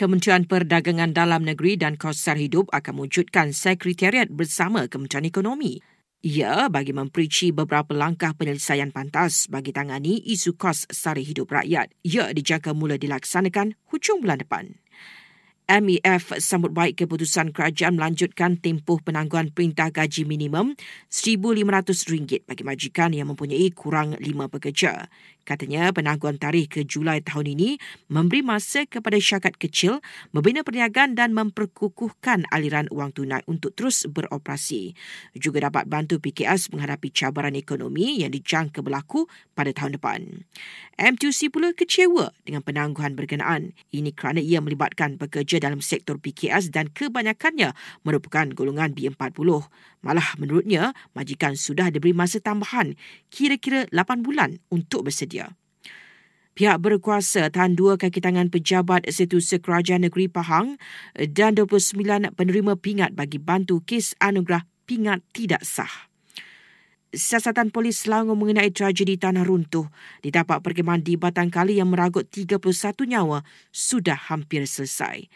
Kementerian Perdagangan Dalam Negeri dan Kos Sara Hidup akan mewujudkan sekretariat bersama Kementerian Ekonomi. Ia bagi memperinci beberapa langkah penyelesaian pantas bagi tangani isu kos sara hidup rakyat. Ia dijangka mula dilaksanakan hujung bulan depan. MEF sambut baik keputusan kerajaan melanjutkan tempoh penangguhan perintah gaji minimum RM1,500 bagi majikan yang mempunyai kurang lima pekerja. Katanya penangguhan tarikh ke Julai tahun ini memberi masa kepada syarikat kecil membina perniagaan dan memperkukuhkan aliran wang tunai untuk terus beroperasi. Juga dapat bantu PKS menghadapi cabaran ekonomi yang dijangka berlaku pada tahun depan. MTUC pula kecewa dengan penangguhan berkenaan. Ini kerana ia melibatkan pekerja dalam sektor PKS dan kebanyakannya merupakan golongan B40. Malah menurutnya, majikan sudah diberi masa tambahan kira-kira 8 bulan untuk bersedia. Pihak berkuasa tahan dua kaki tangan pejabat Setiausaha Kerajaan Negeri Pahang dan 29 penerima pingat bagi bantu kes anugerah pingat tidak sah. Siasatan polis Selangor mengenai tragedi tanah runtuh di tapak perkemahan di Batangkali yang meragut 31 nyawa sudah hampir selesai.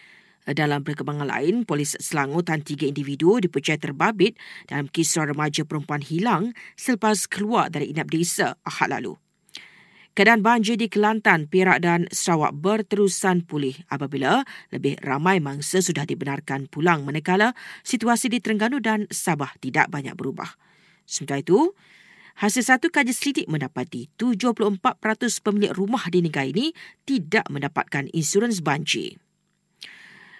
Dalam perkembangan lain, polis Selangor tahan tiga individu dipercayai terbabit dalam kisah remaja perempuan hilang selepas keluar dari inap desa Ahad lalu. Keadaan banjir di Kelantan, Perak dan Sarawak berterusan pulih apabila lebih ramai mangsa sudah dibenarkan pulang manakala situasi di Terengganu dan Sabah tidak banyak berubah. Sementara itu, hasil satu kaji selidik mendapati 74% pemilik rumah di negara ini tidak mendapatkan insurans banjir.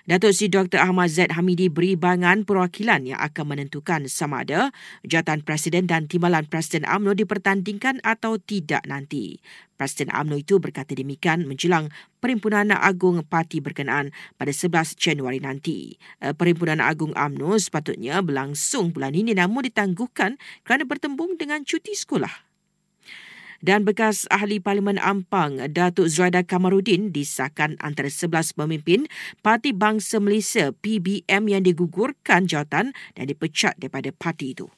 Datuk Seri Dr. Ahmad Zaid Hamidi beri bangan perwakilan yang akan menentukan sama ada jawatan Presiden dan timbalan Presiden AMNO dipertandingkan atau tidak nanti. Presiden AMNO itu berkata demikian menjelang Perhimpunan Agung Parti berkenaan pada 11 Januari nanti. Eh, Perhimpunan Agung AMNO sepatutnya berlangsung bulan ini namun ditangguhkan kerana bertembung dengan cuti sekolah dan bekas ahli Parlimen Ampang Datuk Zuaida Kamarudin disahkan antara 11 pemimpin Parti Bangsa Malaysia PBM yang digugurkan jawatan dan dipecat daripada parti itu.